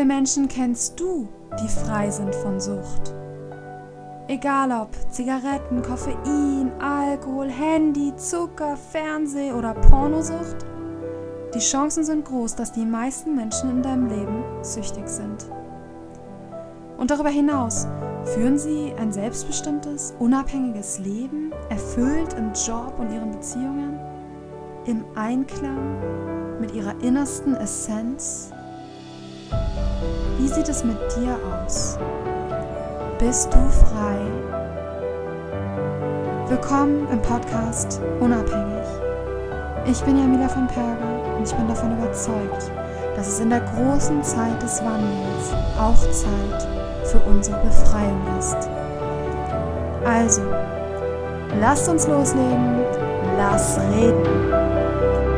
Viele Menschen kennst du, die frei sind von Sucht? Egal ob Zigaretten, Koffein, Alkohol, Handy, Zucker, Fernseh oder Pornosucht, die Chancen sind groß, dass die meisten Menschen in deinem Leben süchtig sind. Und darüber hinaus führen sie ein selbstbestimmtes, unabhängiges Leben, erfüllt im Job und ihren Beziehungen, im Einklang mit ihrer innersten Essenz wie sieht es mit dir aus? Bist du frei? Willkommen im Podcast Unabhängig. Ich bin Jamila von Perger und ich bin davon überzeugt, dass es in der großen Zeit des Wandels auch Zeit für unsere Befreiung ist. Also, lasst uns loslegen, lass reden.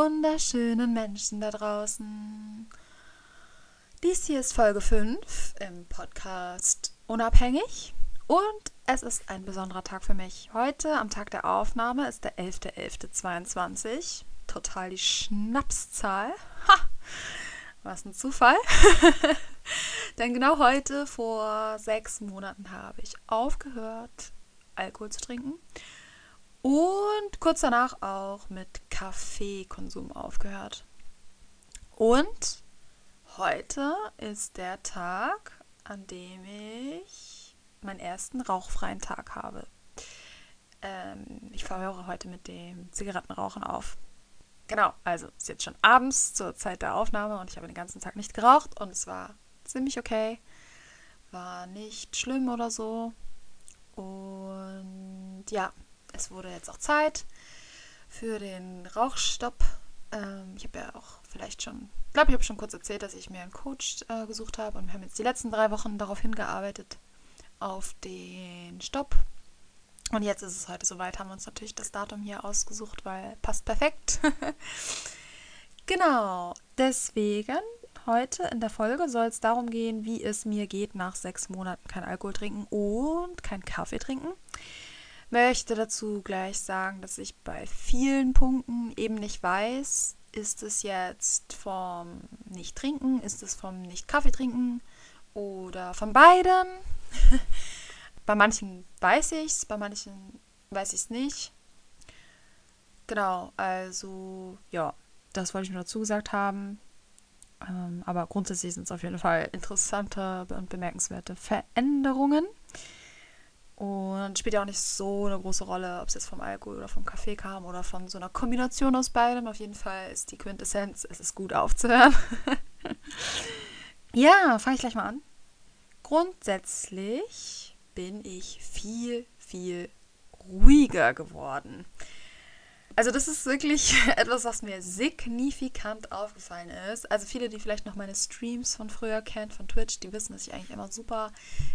Wunderschönen Menschen da draußen. Dies hier ist Folge 5 im Podcast Unabhängig und es ist ein besonderer Tag für mich. Heute am Tag der Aufnahme ist der 11.11.22. Total die Schnapszahl. Ha! Was ein Zufall. Denn genau heute, vor sechs Monaten, habe ich aufgehört, Alkohol zu trinken und kurz danach auch mit Kaffeekonsum aufgehört. Und heute ist der Tag, an dem ich meinen ersten rauchfreien Tag habe. Ähm, ich verhöre heute mit dem Zigarettenrauchen auf. Genau, also ist jetzt schon abends zur Zeit der Aufnahme und ich habe den ganzen Tag nicht geraucht und es war ziemlich okay. War nicht schlimm oder so. Und ja, es wurde jetzt auch Zeit für den Rauchstopp. Ähm, ich habe ja auch vielleicht schon, glaube, ich habe schon kurz erzählt, dass ich mir einen Coach äh, gesucht habe und wir haben jetzt die letzten drei Wochen darauf hingearbeitet, auf den Stopp. Und jetzt ist es heute soweit, haben wir uns natürlich das Datum hier ausgesucht, weil passt perfekt. genau, deswegen heute in der Folge soll es darum gehen, wie es mir geht nach sechs Monaten kein Alkohol trinken und kein Kaffee trinken möchte dazu gleich sagen, dass ich bei vielen Punkten eben nicht weiß, ist es jetzt vom Nicht-Trinken, ist es vom Nicht-Kaffee trinken oder von beiden. bei manchen weiß ich es, bei manchen weiß ich es nicht. Genau, also ja, das wollte ich nur dazu gesagt haben. Ähm, aber grundsätzlich sind es auf jeden Fall interessante und bemerkenswerte Veränderungen. Und spielt ja auch nicht so eine große Rolle, ob es jetzt vom Alkohol oder vom Kaffee kam oder von so einer Kombination aus beidem. Auf jeden Fall ist die Quintessenz, es ist gut aufzuhören. ja, fange ich gleich mal an. Grundsätzlich bin ich viel, viel ruhiger geworden. Also das ist wirklich etwas, was mir signifikant aufgefallen ist. Also viele, die vielleicht noch meine Streams von früher kennen, von Twitch, die wissen, dass ich eigentlich immer super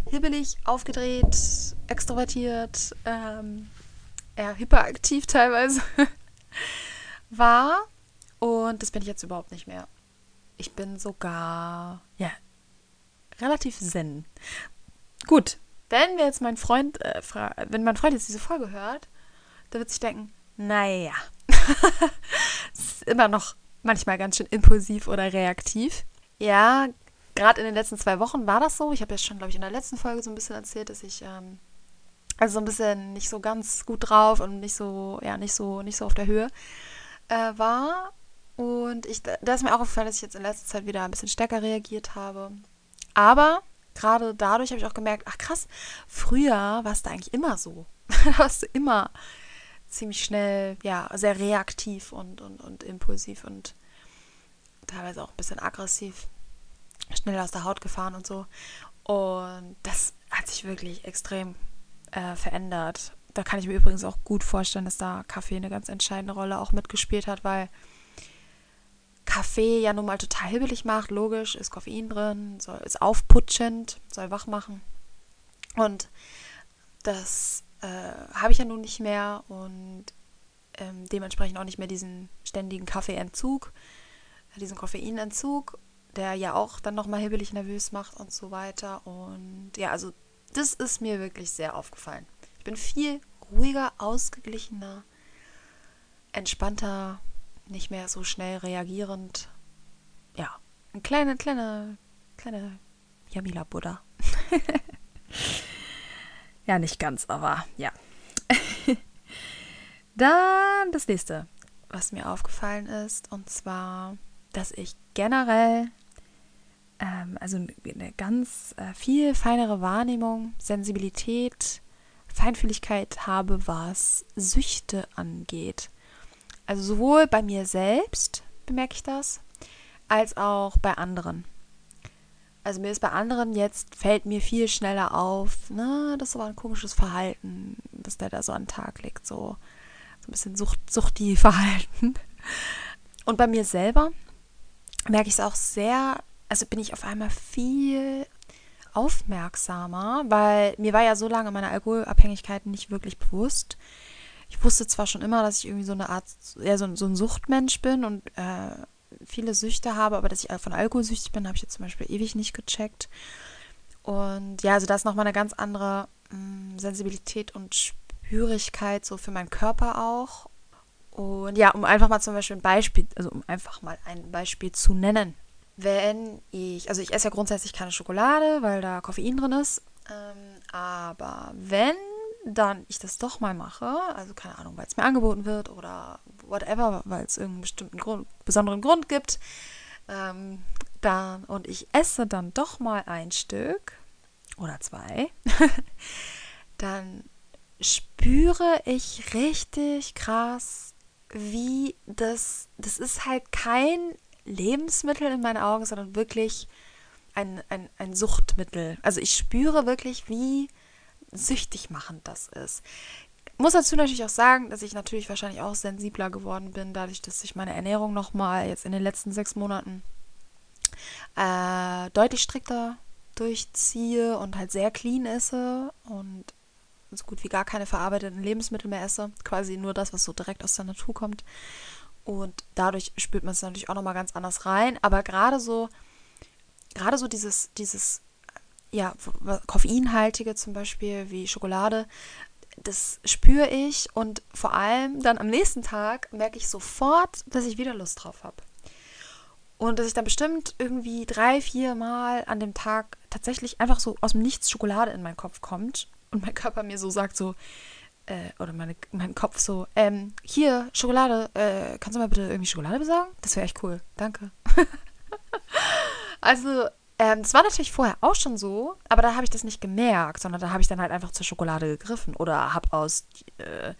hibbelig, aufgedreht, extrovertiert, ähm, eher hyperaktiv teilweise war. Und das bin ich jetzt überhaupt nicht mehr. Ich bin sogar, ja, relativ zen. Gut, wenn jetzt mein Freund, äh, wenn mein Freund jetzt diese Folge hört, dann wird sich denken, naja, ist immer noch manchmal ganz schön impulsiv oder reaktiv. Ja, gerade in den letzten zwei Wochen war das so. Ich habe ja schon, glaube ich, in der letzten Folge so ein bisschen erzählt, dass ich ähm, also so ein bisschen nicht so ganz gut drauf und nicht so, ja, nicht so, nicht so auf der Höhe äh, war. Und ich, da ist mir auch aufgefallen, dass ich jetzt in letzter Zeit wieder ein bisschen stärker reagiert habe. Aber gerade dadurch habe ich auch gemerkt, ach krass, früher war es da eigentlich immer so. da warst du immer ziemlich schnell, ja, sehr reaktiv und, und, und impulsiv und teilweise auch ein bisschen aggressiv, schnell aus der Haut gefahren und so. Und das hat sich wirklich extrem äh, verändert. Da kann ich mir übrigens auch gut vorstellen, dass da Kaffee eine ganz entscheidende Rolle auch mitgespielt hat, weil Kaffee ja nun mal total hibbelig macht. Logisch, ist Koffein drin, soll, ist aufputschend, soll wach machen. Und das äh, habe ich ja nun nicht mehr und ähm, dementsprechend auch nicht mehr diesen ständigen Kaffeeentzug, diesen Koffeinentzug, der ja auch dann nochmal hibbelig nervös macht und so weiter. Und ja, also das ist mir wirklich sehr aufgefallen. Ich bin viel ruhiger, ausgeglichener, entspannter, nicht mehr so schnell reagierend. Ja, ein kleiner, kleiner, kleiner Jamila Buddha. ja, nicht ganz, aber ja. Dann das nächste, was mir aufgefallen ist, und zwar, dass ich generell ähm, also eine ganz äh, viel feinere Wahrnehmung, Sensibilität, Feinfühligkeit habe, was Süchte angeht. Also sowohl bei mir selbst bemerke ich das, als auch bei anderen. Also mir ist bei anderen jetzt, fällt mir viel schneller auf, ne, das ist aber ein komisches Verhalten, dass der da so an den Tag legt, so, so ein bisschen Sucht, suchti Verhalten. Und bei mir selber merke ich es auch sehr, also bin ich auf einmal viel aufmerksamer, weil mir war ja so lange meine Alkoholabhängigkeit nicht wirklich bewusst. Ich wusste zwar schon immer, dass ich irgendwie so eine Art, ja, so, so ein Suchtmensch bin und äh, viele Süchte habe, aber dass ich von Alkohol süchtig bin, habe ich jetzt zum Beispiel ewig nicht gecheckt. Und ja, also da ist nochmal eine ganz andere mh, mm, Sensibilität und Spürigkeit so für meinen Körper auch. Und ja, um einfach mal zum Beispiel ein Beispiel, also um einfach mal ein Beispiel zu nennen. Wenn ich, also ich esse ja grundsätzlich keine Schokolade, weil da Koffein drin ist. Ähm, aber wenn dann ich das doch mal mache, also keine Ahnung, weil es mir angeboten wird oder whatever, weil es irgendeinen bestimmten Grund, besonderen Grund gibt, ähm, dann, und ich esse dann doch mal ein Stück oder zwei, dann spüre ich richtig krass, wie das, das ist halt kein Lebensmittel in meinen Augen, sondern wirklich ein, ein, ein Suchtmittel. Also ich spüre wirklich, wie süchtig machend das ist. Muss dazu natürlich auch sagen, dass ich natürlich wahrscheinlich auch sensibler geworden bin, dadurch, dass ich meine Ernährung nochmal jetzt in den letzten sechs Monaten äh, deutlich strikter durchziehe und halt sehr clean esse und so gut wie gar keine verarbeiteten Lebensmittel mehr esse. Quasi nur das, was so direkt aus der Natur kommt. Und dadurch spürt man es natürlich auch nochmal ganz anders rein. Aber gerade so, gerade so dieses, dieses ja, koffeinhaltige zum Beispiel wie Schokolade, das spüre ich und vor allem dann am nächsten Tag merke ich sofort, dass ich wieder Lust drauf habe. Und dass ich dann bestimmt irgendwie drei, vier Mal an dem Tag tatsächlich einfach so aus dem Nichts Schokolade in meinen Kopf kommt und mein Körper mir so sagt so, äh, oder meine, mein Kopf so, ähm, hier, Schokolade, äh, kannst du mal bitte irgendwie Schokolade besorgen? Das wäre echt cool, danke. also ähm, das war natürlich vorher auch schon so, aber da habe ich das nicht gemerkt, sondern da habe ich dann halt einfach zur Schokolade gegriffen oder habe aus äh,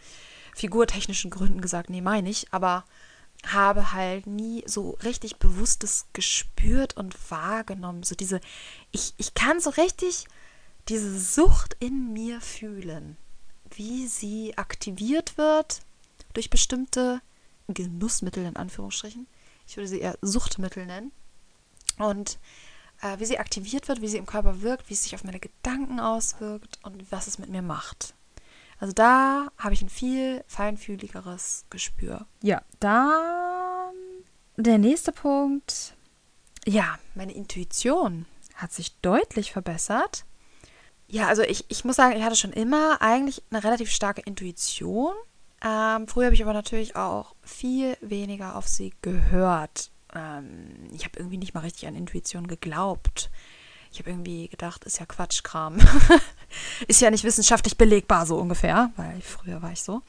figurtechnischen Gründen gesagt, nee, meine ich, aber habe halt nie so richtig bewusstes gespürt und wahrgenommen. So diese, ich, ich kann so richtig diese Sucht in mir fühlen, wie sie aktiviert wird durch bestimmte Genussmittel in Anführungsstrichen. Ich würde sie eher Suchtmittel nennen. Und äh, wie sie aktiviert wird, wie sie im Körper wirkt, wie es sich auf meine Gedanken auswirkt und was es mit mir macht. Also da habe ich ein viel feinfühligeres Gespür. Ja, dann der nächste Punkt. Ja, meine Intuition hat sich deutlich verbessert. Ja, also ich, ich muss sagen, ich hatte schon immer eigentlich eine relativ starke Intuition. Ähm, früher habe ich aber natürlich auch viel weniger auf sie gehört ähm, ich habe irgendwie nicht mal richtig an Intuition geglaubt. Ich habe irgendwie gedacht, ist ja Quatschkram. ist ja nicht wissenschaftlich belegbar, so ungefähr, weil früher war ich so.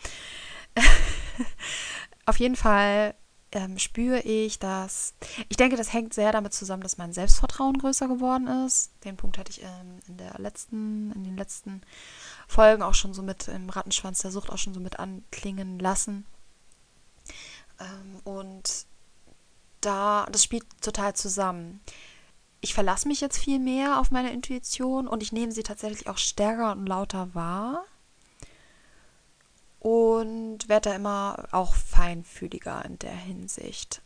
Auf jeden Fall ähm, spüre ich, dass. Ich denke, das hängt sehr damit zusammen, dass mein Selbstvertrauen größer geworden ist. Den Punkt hatte ich ähm, in der letzten, in den letzten Folgen auch schon so mit im Rattenschwanz der Sucht auch schon so mit anklingen lassen. Ähm, und da, das spielt total zusammen. Ich verlasse mich jetzt viel mehr auf meine Intuition und ich nehme sie tatsächlich auch stärker und lauter wahr. Und werde da immer auch feinfühliger in der Hinsicht.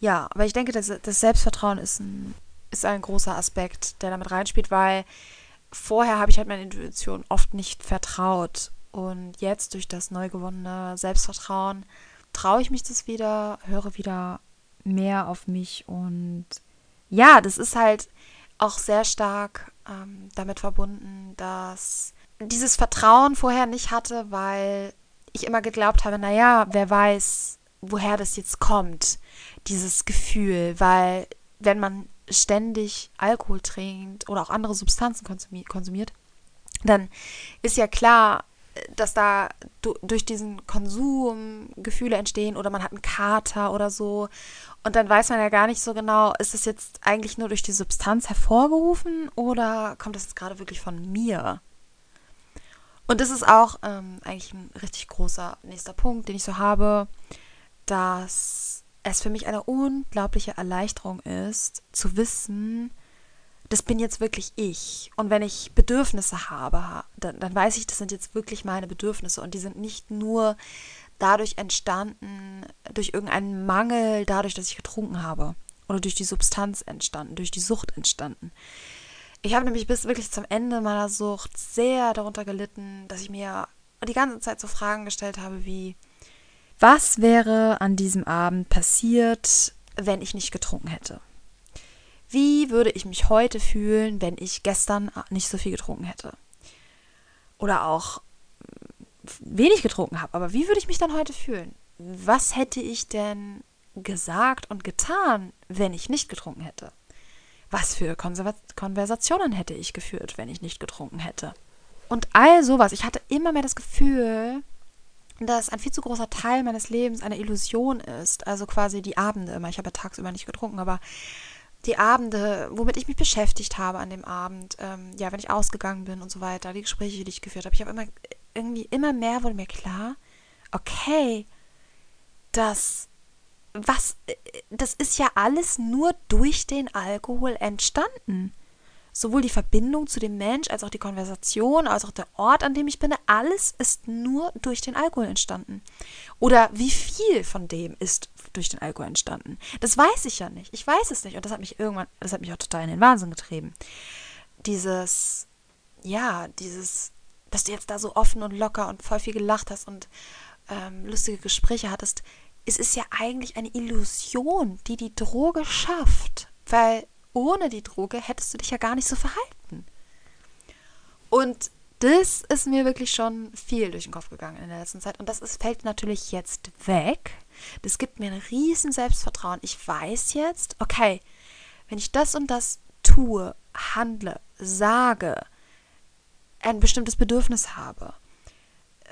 Ja, aber ich denke, das, das Selbstvertrauen ist ein, ist ein großer Aspekt, der damit reinspielt, weil vorher habe ich halt meine Intuition oft nicht vertraut. Und jetzt durch das neu gewonnene Selbstvertrauen traue ich mich das wieder, höre wieder mehr auf mich und ja, das ist halt auch sehr stark ähm, damit verbunden, dass dieses Vertrauen vorher nicht hatte, weil ich immer geglaubt habe, naja, wer weiß, woher das jetzt kommt, dieses Gefühl, weil wenn man ständig Alkohol trinkt oder auch andere Substanzen konsumiert, dann ist ja klar, dass da durch diesen Konsum Gefühle entstehen oder man hat einen Kater oder so. Und dann weiß man ja gar nicht so genau, ist es jetzt eigentlich nur durch die Substanz hervorgerufen oder kommt das jetzt gerade wirklich von mir? Und das ist auch ähm, eigentlich ein richtig großer nächster Punkt, den ich so habe, dass es für mich eine unglaubliche Erleichterung ist, zu wissen, das bin jetzt wirklich ich. Und wenn ich Bedürfnisse habe, dann, dann weiß ich, das sind jetzt wirklich meine Bedürfnisse. Und die sind nicht nur dadurch entstanden, durch irgendeinen Mangel, dadurch, dass ich getrunken habe. Oder durch die Substanz entstanden, durch die Sucht entstanden. Ich habe nämlich bis wirklich zum Ende meiner Sucht sehr darunter gelitten, dass ich mir die ganze Zeit so Fragen gestellt habe wie, was wäre an diesem Abend passiert, wenn ich nicht getrunken hätte? Wie würde ich mich heute fühlen, wenn ich gestern nicht so viel getrunken hätte? Oder auch wenig getrunken habe, aber wie würde ich mich dann heute fühlen? Was hätte ich denn gesagt und getan, wenn ich nicht getrunken hätte? Was für Konversationen hätte ich geführt, wenn ich nicht getrunken hätte? Und all sowas. Ich hatte immer mehr das Gefühl, dass ein viel zu großer Teil meines Lebens eine Illusion ist. Also quasi die Abende immer. Ich habe ja tagsüber nicht getrunken, aber die Abende, womit ich mich beschäftigt habe an dem Abend, ähm, ja, wenn ich ausgegangen bin und so weiter, die Gespräche, die ich geführt habe, ich habe immer irgendwie immer mehr wurde mir klar, okay, das was das ist ja alles nur durch den Alkohol entstanden sowohl die Verbindung zu dem Mensch als auch die Konversation, als auch der Ort, an dem ich bin, alles ist nur durch den Alkohol entstanden. Oder wie viel von dem ist durch den Alkohol entstanden? Das weiß ich ja nicht. Ich weiß es nicht. Und das hat mich irgendwann, das hat mich auch total in den Wahnsinn getrieben. Dieses, ja, dieses, dass du jetzt da so offen und locker und voll viel gelacht hast und ähm, lustige Gespräche hattest. Es ist ja eigentlich eine Illusion, die die Droge schafft. Weil ohne die Droge hättest du dich ja gar nicht so verhalten. Und das ist mir wirklich schon viel durch den Kopf gegangen in der letzten Zeit. Und das ist, fällt natürlich jetzt weg. Das gibt mir ein riesen Selbstvertrauen. Ich weiß jetzt, okay, wenn ich das und das tue, handle, sage, ein bestimmtes Bedürfnis habe,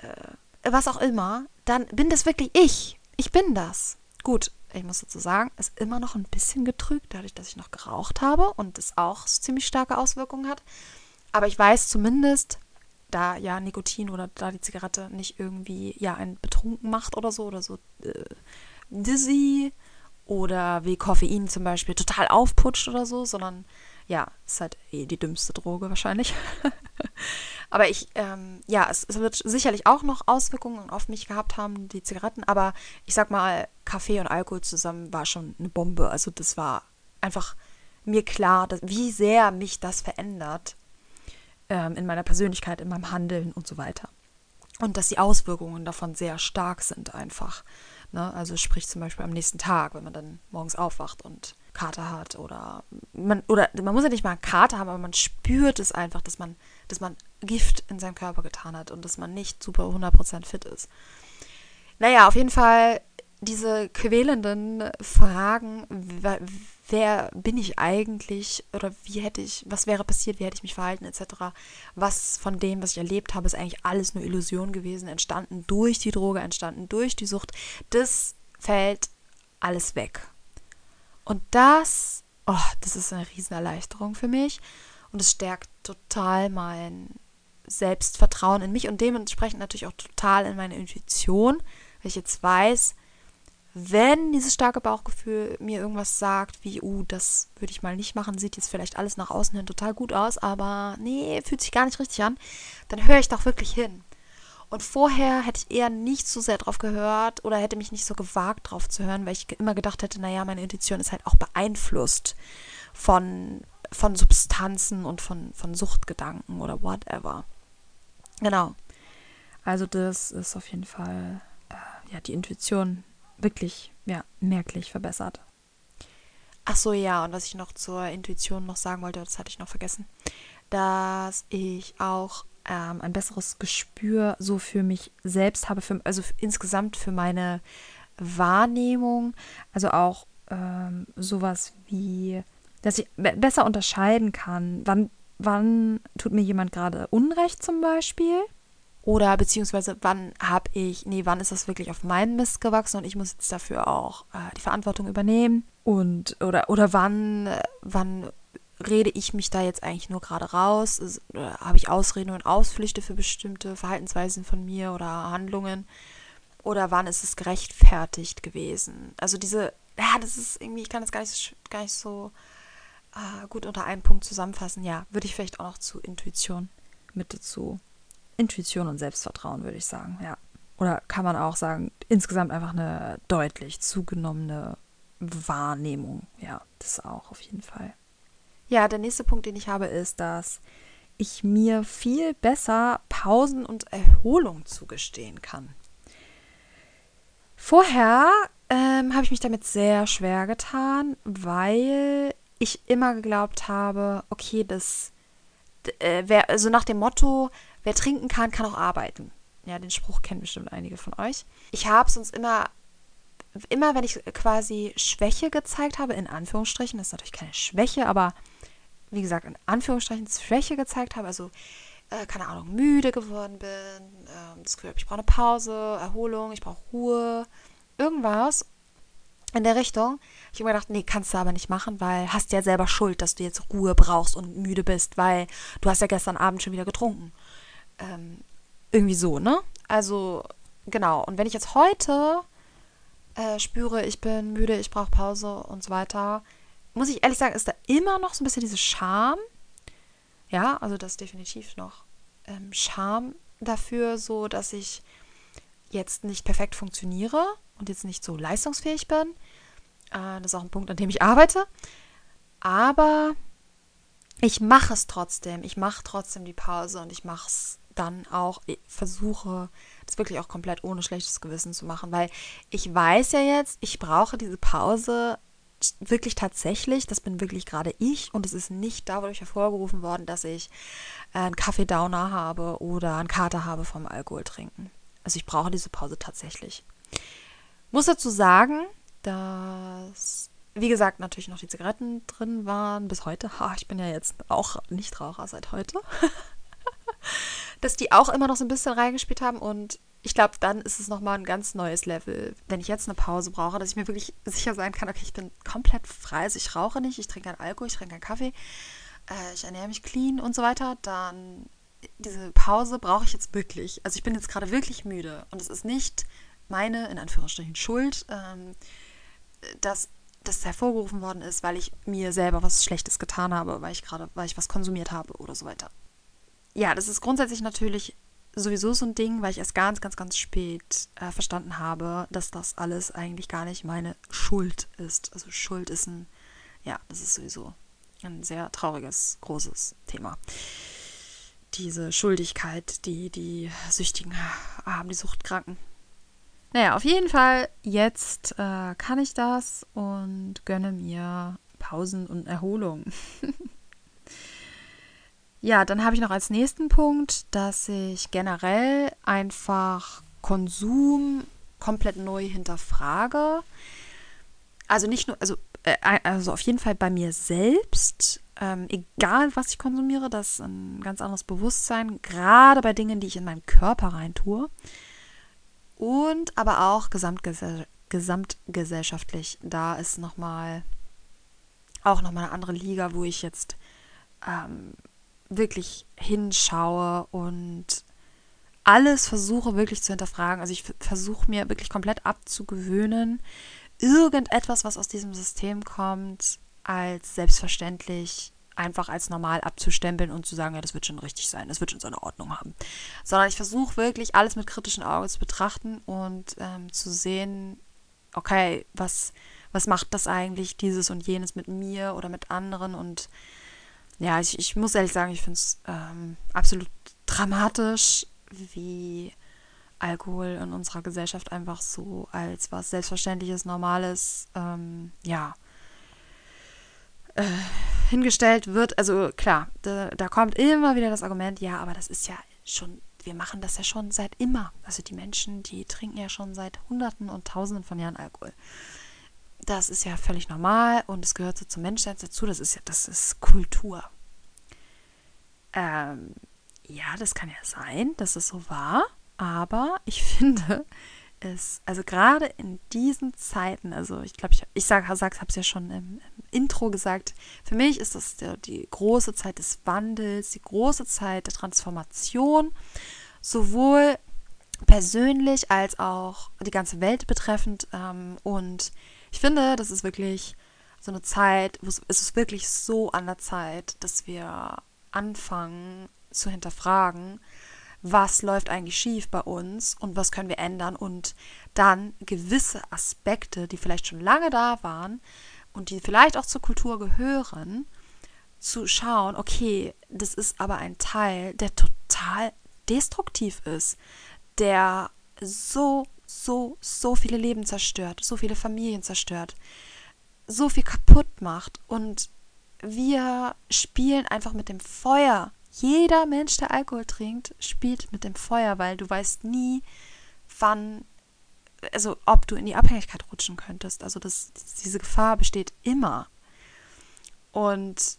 äh, was auch immer, dann bin das wirklich ich. Ich bin das. Gut, ich muss dazu sagen, ist immer noch ein bisschen getrügt, dadurch, dass ich noch geraucht habe und es auch ziemlich starke Auswirkungen hat. Aber ich weiß zumindest, da ja Nikotin oder da die Zigarette nicht irgendwie ja einen betrunken macht oder so oder so äh, dizzy oder wie Koffein zum Beispiel total aufputscht oder so, sondern ja, ist halt eh die dümmste Droge wahrscheinlich. aber ich, ähm, ja, es, es, wird sicherlich auch noch Auswirkungen auf mich gehabt haben, die Zigaretten, aber ich sag mal, Kaffee und Alkohol zusammen war schon eine Bombe. Also das war einfach mir klar, dass, wie sehr mich das verändert ähm, in meiner Persönlichkeit, in meinem Handeln und so weiter. Und dass die Auswirkungen davon sehr stark sind einfach. Ne? Also sprich zum Beispiel am nächsten Tag, wenn man dann morgens aufwacht und Kater hat oder man oder man muss ja nicht mal Kater haben, aber man spürt es einfach, dass man dass man Gift in seinen Körper getan hat und dass man nicht super 100% fit ist. Naja, auf jeden Fall diese quälenden Fragen, wer, bin ich eigentlich oder wie hätte ich, was wäre passiert, wie hätte ich mich verhalten etc. Was von dem, was ich erlebt habe, ist eigentlich alles nur Illusion gewesen, entstanden durch die Droge, entstanden durch die Sucht. Das fällt alles weg. Und das, oh, das ist eine Riesenerleichterung für mich und es stärkt total mein Selbstvertrauen in mich und dementsprechend natürlich auch total in meine Intuition, weil ich jetzt weiß, wenn dieses starke Bauchgefühl mir irgendwas sagt, wie, uh, das würde ich mal nicht machen, sieht jetzt vielleicht alles nach außen hin total gut aus, aber nee, fühlt sich gar nicht richtig an, dann höre ich doch wirklich hin. Und vorher hätte ich eher nicht so sehr drauf gehört oder hätte mich nicht so gewagt drauf zu hören, weil ich immer gedacht hätte, naja, meine Intuition ist halt auch beeinflusst von, von Substanzen und von, von Suchtgedanken oder whatever. Genau. Also das ist auf jeden Fall äh, ja die Intuition wirklich, ja, merklich verbessert. Ach so, ja, und was ich noch zur Intuition noch sagen wollte, das hatte ich noch vergessen, dass ich auch ähm, ein besseres Gespür so für mich selbst habe, für, also insgesamt für meine Wahrnehmung, also auch ähm, sowas wie, dass ich besser unterscheiden kann, wann, wann tut mir jemand gerade Unrecht zum Beispiel. Oder beziehungsweise wann habe ich, nee, wann ist das wirklich auf meinen Mist gewachsen und ich muss jetzt dafür auch äh, die Verantwortung übernehmen. Und oder oder wann, wann rede ich mich da jetzt eigentlich nur gerade raus? Habe ich Ausreden und Ausflüchte für bestimmte Verhaltensweisen von mir oder Handlungen? Oder wann ist es gerechtfertigt gewesen? Also diese, ja, das ist irgendwie, ich kann das gar nicht, gar nicht so äh, gut unter einem Punkt zusammenfassen. Ja, würde ich vielleicht auch noch zu Intuition mit dazu. Intuition und Selbstvertrauen, würde ich sagen, ja. Oder kann man auch sagen, insgesamt einfach eine deutlich zugenommene Wahrnehmung. Ja, das auch auf jeden Fall. Ja, der nächste Punkt, den ich habe, ist, dass ich mir viel besser Pausen und Erholung zugestehen kann. Vorher ähm, habe ich mich damit sehr schwer getan, weil ich immer geglaubt habe, okay, das, äh, wer, also nach dem Motto, wer trinken kann, kann auch arbeiten. Ja, den Spruch kennen bestimmt einige von euch. Ich habe es uns immer, immer wenn ich quasi Schwäche gezeigt habe, in Anführungsstrichen, das ist natürlich keine Schwäche, aber wie gesagt, in Anführungsstrichen Schwäche gezeigt habe, also äh, keine Ahnung, müde geworden bin, äh, das Gefühl ich brauche eine Pause, Erholung, ich brauche Ruhe, irgendwas in der Richtung. Ich habe mir gedacht, nee, kannst du aber nicht machen, weil hast ja selber Schuld, dass du jetzt Ruhe brauchst und müde bist, weil du hast ja gestern Abend schon wieder getrunken. Ähm, irgendwie so, ne? Also, genau. Und wenn ich jetzt heute äh, spüre, ich bin müde, ich brauche Pause und so weiter, muss ich ehrlich sagen, ist da immer noch so ein bisschen diese Scham. Ja, also das ist definitiv noch ähm, Scham dafür, so dass ich jetzt nicht perfekt funktioniere und jetzt nicht so leistungsfähig bin. Äh, das ist auch ein Punkt, an dem ich arbeite. Aber ich mache es trotzdem. Ich mache trotzdem die Pause und ich mache es dann auch, ich versuche das wirklich auch komplett ohne schlechtes Gewissen zu machen, weil ich weiß ja jetzt, ich brauche diese Pause wirklich tatsächlich, das bin wirklich gerade ich und es ist nicht dadurch hervorgerufen worden, dass ich einen Kaffee-Downer habe oder einen Kater habe vom Alkohol trinken. Also ich brauche diese Pause tatsächlich. Muss dazu sagen, dass, wie gesagt, natürlich noch die Zigaretten drin waren bis heute. Ha, ich bin ja jetzt auch Nichtraucher seit heute. dass die auch immer noch so ein bisschen reingespielt haben und ich glaube, dann ist es nochmal ein ganz neues Level. Wenn ich jetzt eine Pause brauche, dass ich mir wirklich sicher sein kann, okay, ich bin komplett frei, also ich rauche nicht, ich trinke keinen Alkohol, ich trinke keinen Kaffee, äh, ich ernähre mich clean und so weiter, dann diese Pause brauche ich jetzt wirklich. Also ich bin jetzt gerade wirklich müde und es ist nicht meine, in Anführungsstrichen, Schuld, ähm, dass das hervorgerufen worden ist, weil ich mir selber was Schlechtes getan habe, weil ich gerade, weil ich was konsumiert habe oder so weiter. Ja, das ist grundsätzlich natürlich sowieso so ein Ding, weil ich erst ganz, ganz, ganz spät äh, verstanden habe, dass das alles eigentlich gar nicht meine Schuld ist. Also Schuld ist ein, ja, das ist sowieso ein sehr trauriges, großes Thema. Diese Schuldigkeit, die die Süchtigen haben, die Suchtkranken. Naja, auf jeden Fall, jetzt äh, kann ich das und gönne mir Pausen und Erholung. Ja, dann habe ich noch als nächsten Punkt, dass ich generell einfach Konsum komplett neu hinterfrage. Also nicht nur, also, äh, also auf jeden Fall bei mir selbst, ähm, egal was ich konsumiere, das ist ein ganz anderes Bewusstsein, gerade bei Dingen, die ich in meinen Körper rein tue. Und aber auch gesamtgesell gesamtgesellschaftlich, da ist nochmal auch nochmal eine andere Liga, wo ich jetzt ähm, wirklich hinschaue und alles versuche wirklich zu hinterfragen. Also ich versuche mir wirklich komplett abzugewöhnen, irgendetwas, was aus diesem System kommt, als selbstverständlich einfach als normal abzustempeln und zu sagen, ja, das wird schon richtig sein, das wird schon seine Ordnung haben. Sondern ich versuche wirklich alles mit kritischen Augen zu betrachten und ähm, zu sehen, okay, was, was macht das eigentlich, dieses und jenes mit mir oder mit anderen und ja, ich, ich muss ehrlich sagen, ich finde es ähm, absolut dramatisch, wie Alkohol in unserer Gesellschaft einfach so als was Selbstverständliches, Normales, ähm, ja, äh, hingestellt wird. Also klar, da, da, kommt immer wieder das Argument, ja, aber das ist ja schon, wir machen das ja schon seit immer. Also die Menschen, die trinken ja schon seit Hunderten und Tausenden von Jahren Alkohol. Das ist ja völlig normal und es gehört so zum Menschsein dazu. Das ist ja, das ist Kultur. Ähm, ja, das kann ja sein, dass es so war, aber ich finde es, also gerade in diesen Zeiten, also ich glaube, ich, ich sage, sag, habe es ja schon im, im, Intro gesagt, für mich ist das der, die große Zeit des Wandels, die große Zeit der Transformation, sowohl persönlich als auch die ganze Welt betreffend. Ähm, und ich finde, das ist wirklich so eine Zeit, wo es, es ist wirklich so an der Zeit, dass wir anfangen zu hinterfragen, was läuft eigentlich schief bei uns und was können wir ändern und dann gewisse Aspekte, die vielleicht schon lange da waren und die vielleicht auch zur Kultur gehören, zu schauen, okay, das ist aber ein Teil, der total destruktiv ist, der so, so, so viele Leben zerstört, so viele Familien zerstört, so viel kaputt macht und wir spielen einfach mit dem Feuer jeder Mensch, der Alkohol trinkt, spielt mit dem Feuer, weil du weißt nie, wann, also ob du in die Abhängigkeit rutschen könntest. Also das, diese Gefahr besteht immer. Und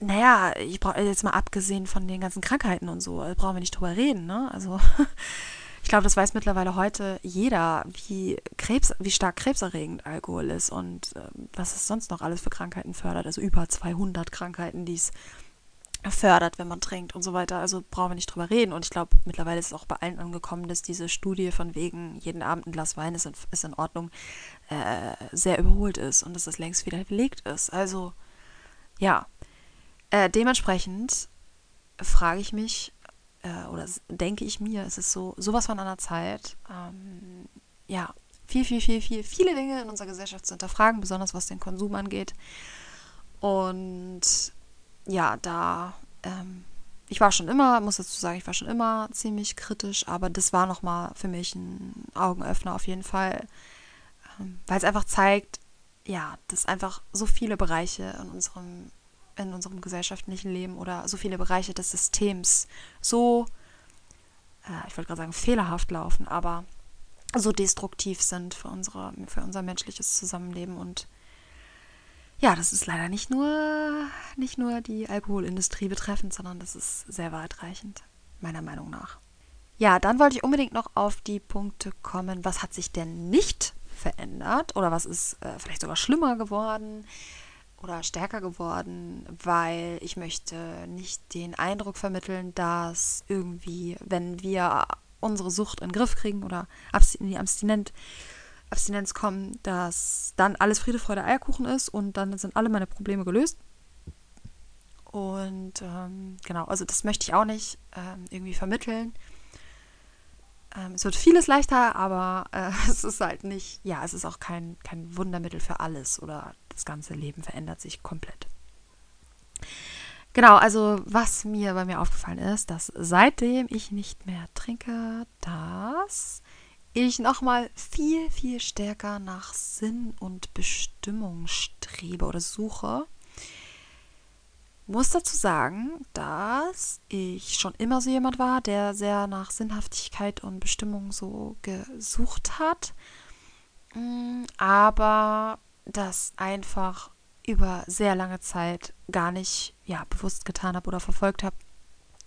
naja, ich brauche jetzt mal abgesehen von den ganzen Krankheiten und so, brauchen wir nicht drüber reden, ne? Also ich glaube, das weiß mittlerweile heute jeder, wie Krebs, wie stark krebserregend Alkohol ist und äh, was es sonst noch alles für Krankheiten fördert. Also über 200 Krankheiten, die es fördert, wenn man trinkt und so weiter. Also brauchen wir nicht drüber reden. Und ich glaube, mittlerweile ist es auch bei allen angekommen, dass diese Studie von wegen jeden Abend ein Glas Wein ist in, ist in Ordnung, äh, sehr überholt ist und dass das längst wieder belegt ist. Also ja, äh, dementsprechend frage ich mich äh, oder denke ich mir, es ist so sowas von einer Zeit, ähm, ja, viel, viel, viel, viel, viele Dinge in unserer Gesellschaft zu hinterfragen, besonders was den Konsum angeht. Und ja, da, ähm, ich war schon immer, muss dazu sagen, ich war schon immer ziemlich kritisch, aber das war nochmal für mich ein Augenöffner auf jeden Fall, ähm, weil es einfach zeigt, ja, dass einfach so viele Bereiche in unserem, in unserem gesellschaftlichen Leben oder so viele Bereiche des Systems so, äh, ich wollte gerade sagen, fehlerhaft laufen, aber so destruktiv sind für, unsere, für unser menschliches Zusammenleben und ja, das ist leider nicht nur, nicht nur die Alkoholindustrie betreffend, sondern das ist sehr weitreichend, meiner Meinung nach. Ja, dann wollte ich unbedingt noch auf die Punkte kommen, was hat sich denn nicht verändert oder was ist äh, vielleicht sogar schlimmer geworden oder stärker geworden, weil ich möchte nicht den Eindruck vermitteln, dass irgendwie, wenn wir unsere Sucht in den Griff kriegen oder abstinent Abstinenz kommen, dass dann alles Friede, Freude, Eierkuchen ist und dann sind alle meine Probleme gelöst. Und ähm, genau, also das möchte ich auch nicht ähm, irgendwie vermitteln. Ähm, es wird vieles leichter, aber äh, es ist halt nicht, ja, es ist auch kein, kein Wundermittel für alles oder das ganze Leben verändert sich komplett. Genau, also was mir bei mir aufgefallen ist, dass seitdem ich nicht mehr trinke, dass ich nochmal viel, viel stärker nach Sinn und Bestimmung strebe oder suche. Muss dazu sagen, dass ich schon immer so jemand war, der sehr nach Sinnhaftigkeit und Bestimmung so gesucht hat, mm, aber das einfach über sehr lange Zeit gar nicht ja, bewusst getan habe oder verfolgt habe,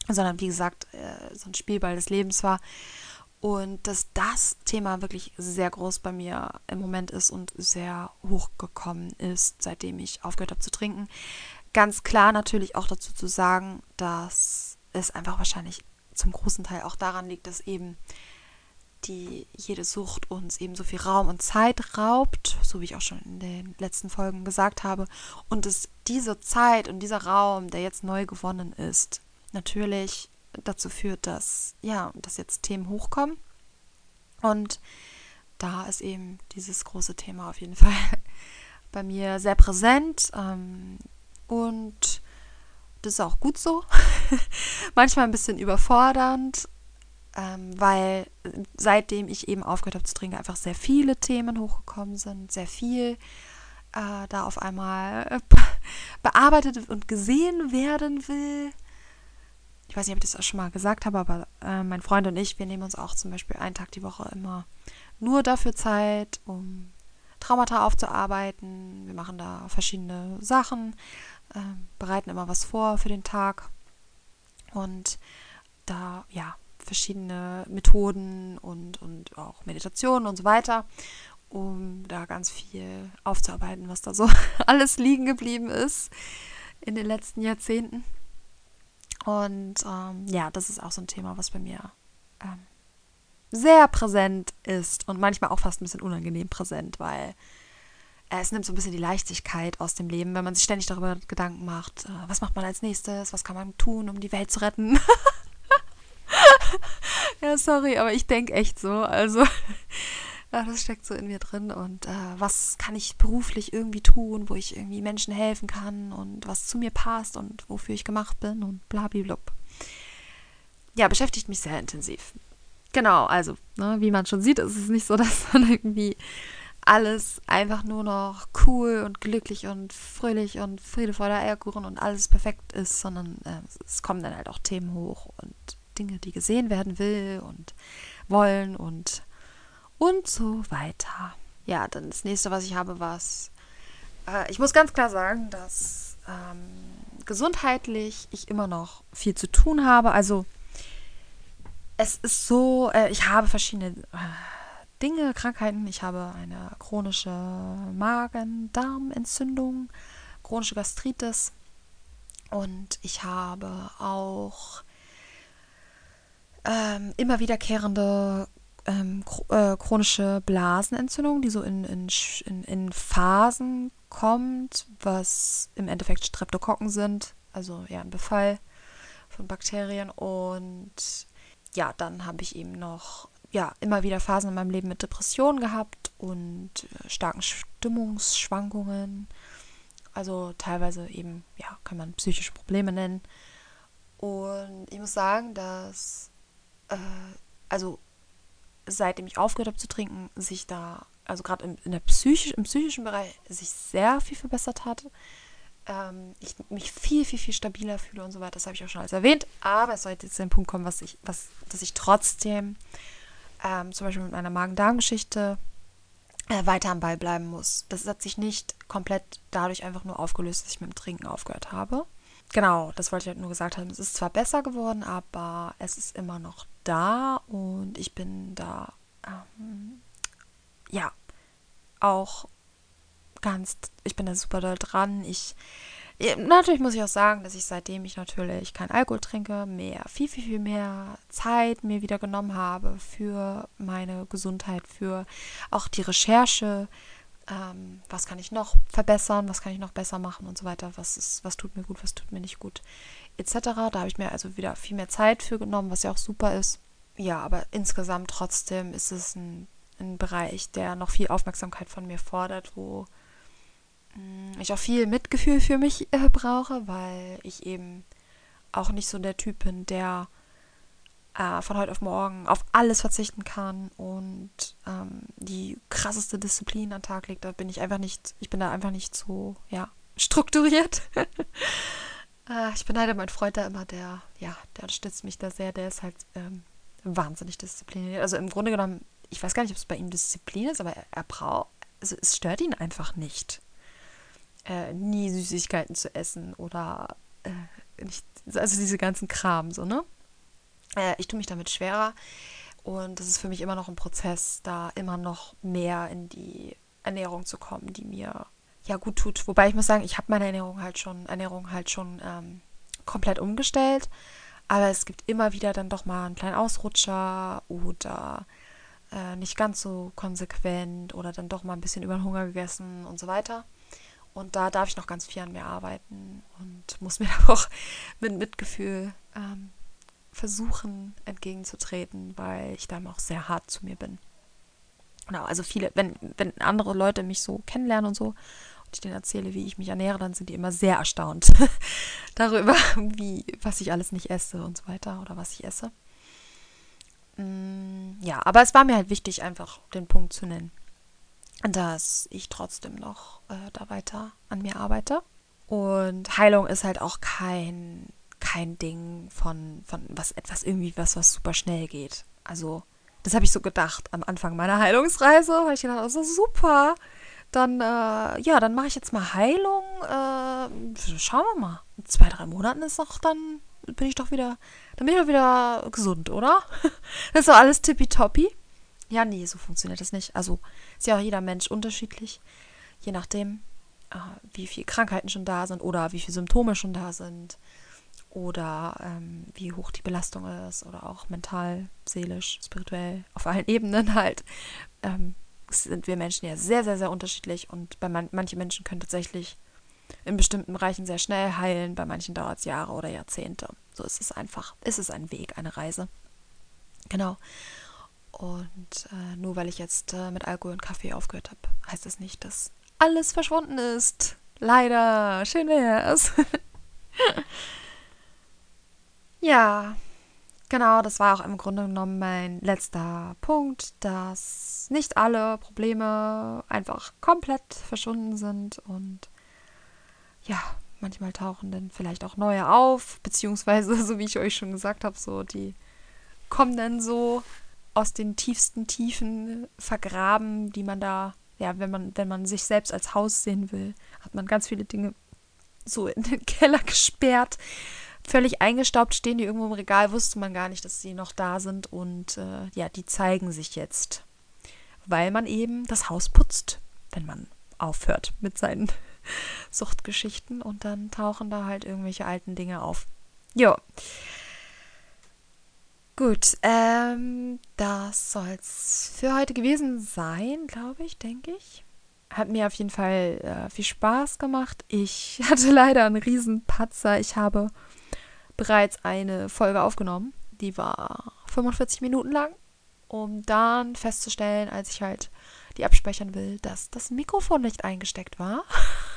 sondern wie gesagt, äh, so ein Spielball des Lebens war und dass das Thema wirklich sehr groß bei mir im Moment ist und sehr hochgekommen ist, seitdem ich aufgehört habe zu trinken. Ganz klar natürlich auch dazu zu sagen, dass es einfach wahrscheinlich zum großen Teil auch daran liegt, dass eben die jede Sucht uns eben so viel Raum und Zeit raubt, so wie ich auch schon in den letzten Folgen gesagt habe, und dass diese Zeit und dieser Raum, der jetzt neu gewonnen ist, natürlich dazu führt, dass, ja, dass jetzt Themen hochkommen. Und da ist eben dieses große Thema auf jeden Fall bei mir sehr präsent. Ähm, und das ist auch gut so. Manchmal ein bisschen überfordernd, ähm, weil seitdem ich eben aufgehört habe zu trinken, einfach sehr viele Themen hochgekommen sind, sehr viel äh, da auf einmal bearbeitet und gesehen werden will ich weiß nicht, ob ich das auch schon mal gesagt habe, aber äh, mein Freund und ich, wir nehmen uns auch zum Beispiel einen Tag die Woche immer nur dafür Zeit, um Traumata aufzuarbeiten. Wir machen da verschiedene Sachen, äh, bereiten immer was vor für den Tag und da, ja, verschiedene Methoden und, und auch Meditationen und so weiter, um da ganz viel aufzuarbeiten, was da so alles liegen geblieben ist in den letzten Jahrzehnten. Und ähm, ja, das ist auch so ein Thema, was bei mir ähm, sehr präsent ist und manchmal auch fast ein bisschen unangenehm präsent, weil äh, es nimmt so ein bisschen die Leichtigkeit aus dem Leben, wenn man sich ständig darüber Gedanken macht, äh, was macht man als nächstes, was kann man tun, um die Welt zu retten. ja, sorry, aber ich denke echt so. Also, das steckt so in mir drin. Und äh, was kann ich beruflich irgendwie tun, wo ich irgendwie Menschen helfen kann und was zu mir passt und wofür ich gemacht bin und blablabla. Ja, beschäftigt mich sehr intensiv. Genau, also, ne, wie man schon sieht, ist es nicht so, dass man irgendwie alles einfach nur noch cool und glücklich und fröhlich und Friede vor der Eierkuchen und alles perfekt ist, sondern äh, es kommen dann halt auch Themen hoch und Dinge, die gesehen werden will und wollen und und so weiter. Ja, dann das nächste, was ich habe, war es. Äh, ich muss ganz klar sagen, dass ähm, gesundheitlich ich immer noch viel zu tun habe. Also es ist so, äh, ich habe verschiedene äh, Dinge, Krankheiten. Ich habe eine chronische Magen-Darm-Entzündung, chronische Gastritis und ich habe auch ähm, immer wiederkehrende ähm, äh, chronische Blasenentzündung, die so in, in, in, in Phasen kommt, was im Endeffekt Streptokokken sind, also ja ein Befall von Bakterien. Und ja, dann habe ich eben noch ja immer wieder Phasen in meinem Leben mit Depressionen gehabt und äh, starken Stimmungsschwankungen. Also teilweise eben, ja, kann man psychische Probleme nennen. Und ich muss sagen, dass äh, also seitdem ich aufgehört habe zu trinken, sich da, also gerade im, Psychisch, im psychischen Bereich, sich sehr viel verbessert hat. Ähm, ich mich viel, viel, viel stabiler fühle und so weiter. Das habe ich auch schon alles erwähnt. Aber es sollte jetzt zu dem Punkt kommen, was ich, was, dass ich trotzdem ähm, zum Beispiel mit meiner Magen-Darm-Geschichte äh, weiter am Ball bleiben muss. Das hat sich nicht komplett dadurch einfach nur aufgelöst, dass ich mit dem Trinken aufgehört habe. Genau, das wollte ich halt nur gesagt haben. Es ist zwar besser geworden, aber es ist immer noch da und ich bin da, ähm, ja, auch ganz, ich bin da super doll dran. Ich, natürlich muss ich auch sagen, dass ich seitdem ich natürlich kein Alkohol trinke, mehr, viel, viel, viel mehr Zeit mir wieder genommen habe für meine Gesundheit, für auch die Recherche, ähm, was kann ich noch verbessern, was kann ich noch besser machen und so weiter, was ist, was tut mir gut, was tut mir nicht gut, etc. Da habe ich mir also wieder viel mehr Zeit für genommen, was ja auch super ist. Ja, aber insgesamt trotzdem ist es ein, ein Bereich, der noch viel Aufmerksamkeit von mir fordert, wo ich auch viel Mitgefühl für mich äh, brauche, weil ich eben auch nicht so der Typ bin, der äh, von heute auf morgen auf alles verzichten kann und ähm, die krasseste Disziplin an Tag legt. Da bin ich einfach nicht, ich bin da einfach nicht so, ja, strukturiert. äh, ich beneide meinen Freund da immer, der, ja, der unterstützt mich da sehr, der ist halt ähm, wahnsinnig diszipliniert. Also im Grunde genommen, ich weiß gar nicht, ob es bei ihm Disziplin ist, aber er, er braucht, also es stört ihn einfach nicht, äh, nie Süßigkeiten zu essen oder äh, nicht, also diese ganzen Kram, so, ne? Äh, ich tue mich damit schwerer und das ist für mich immer noch ein Prozess, da immer noch mehr in die Ernährung zu kommen, die mir ja gut tut. Wobei ich muss sagen, ich habe meine Ernährung halt schon, Ernährung halt schon ähm, komplett umgestellt. Aber es gibt immer wieder dann doch mal einen kleinen Ausrutscher oder äh, nicht ganz so konsequent oder dann doch mal ein bisschen über den Hunger gegessen und so weiter. Und da darf ich noch ganz viel an mir arbeiten und muss mir auch mit Mitgefühl ähm, versuchen entgegenzutreten, weil ich da auch sehr hart zu mir bin. Genau, also viele, wenn, wenn andere Leute mich so kennenlernen und so und ich denen erzähle, wie ich mich ernähre, dann sind die immer sehr erstaunt darüber, wie, was ich alles nicht esse und so weiter oder was ich esse. Mm, ja, aber es war mir halt wichtig, einfach den Punkt zu nennen, dass ich trotzdem noch äh, da weiter an mir arbeite. Und Heilung ist halt auch kein kein Ding von, von was etwas irgendwie was, was super schnell geht. Also, das habe ich so gedacht am Anfang meiner Heilungsreise. Habe ich gedacht, also super. Dann, äh, ja, dann mache ich jetzt mal Heilung. Äh, schauen wir mal. In zwei, drei Monaten ist doch dann, bin ich doch wieder, dann bin ich doch wieder gesund, oder? das ist doch alles tippitoppi. Ja, nee, so funktioniert das nicht. Also ist ja auch jeder Mensch unterschiedlich. Je nachdem, äh, wie viele Krankheiten schon da sind oder wie viele Symptome schon da sind oder ähm, wie hoch die Belastung ist oder auch mental, seelisch, spirituell, auf allen Ebenen halt, ähm, sind wir Menschen ja sehr, sehr, sehr unterschiedlich und bei man manchen Menschen können tatsächlich in bestimmten Bereichen sehr schnell heilen, bei manchen dauert es Jahre oder Jahrzehnte. So ist es einfach. Ist es ein Weg, eine Reise. Genau. Und äh, nur weil ich jetzt äh, mit Alkohol und Kaffee aufgehört habe, heißt das nicht, dass alles verschwunden ist. Leider. Schön wär's. Ja, genau, das war auch im Grunde genommen mein letzter Punkt, dass nicht alle Probleme einfach komplett verschwunden sind und ja, manchmal tauchen dann vielleicht auch neue auf, beziehungsweise, so wie ich euch schon gesagt habe, so die kommen dann so aus den tiefsten Tiefen vergraben, die man da, ja, wenn man, wenn man sich selbst als Haus sehen will, hat man ganz viele Dinge so in den Keller gesperrt, völlig eingestaubt stehen die irgendwo im Regal, wusste man gar nicht, dass sie noch da sind und äh, ja, die zeigen sich jetzt, weil man eben das Haus putzt, wenn man aufhört mit seinen Suchtgeschichten und dann tauchen da halt irgendwelche alten Dinge auf. Jo. Gut, ähm, das soll's für heute gewesen sein, glaube ich, denke ich. Hat mir auf jeden Fall äh, viel Spaß gemacht. Ich hatte leider einen riesen Patzer. Ich habe bereits eine Folge aufgenommen. Die war 45 Minuten lang, um dann festzustellen, als ich halt die abspeichern will, dass das Mikrofon nicht eingesteckt war.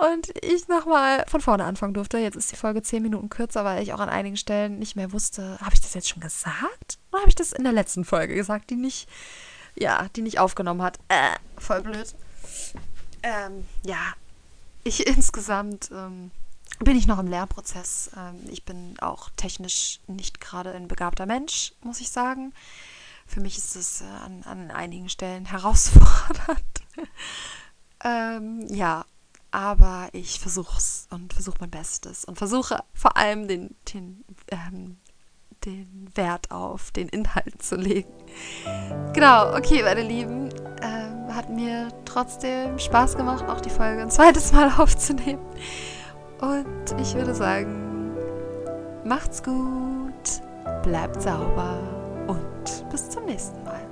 Und ich nochmal von vorne anfangen durfte. Jetzt ist die Folge 10 Minuten kürzer, weil ich auch an einigen Stellen nicht mehr wusste, habe ich das jetzt schon gesagt? Oder habe ich das in der letzten Folge gesagt, die nicht, ja, die nicht aufgenommen hat? Äh, voll blöd. Ähm, ja, ich insgesamt ähm, bin ich noch im Lernprozess. Ähm, ich bin auch technisch nicht gerade ein begabter Mensch, muss ich sagen. Für mich ist es äh, an, an einigen Stellen herausfordernd. ähm, ja, aber ich versuche es und versuche mein Bestes und versuche vor allem den, den, ähm, den Wert auf den Inhalt zu legen. Genau, okay, meine Lieben. Ähm, hat mir trotzdem Spaß gemacht, auch die Folge ein zweites Mal aufzunehmen. Und ich würde sagen, macht's gut, bleibt sauber und bis zum nächsten Mal.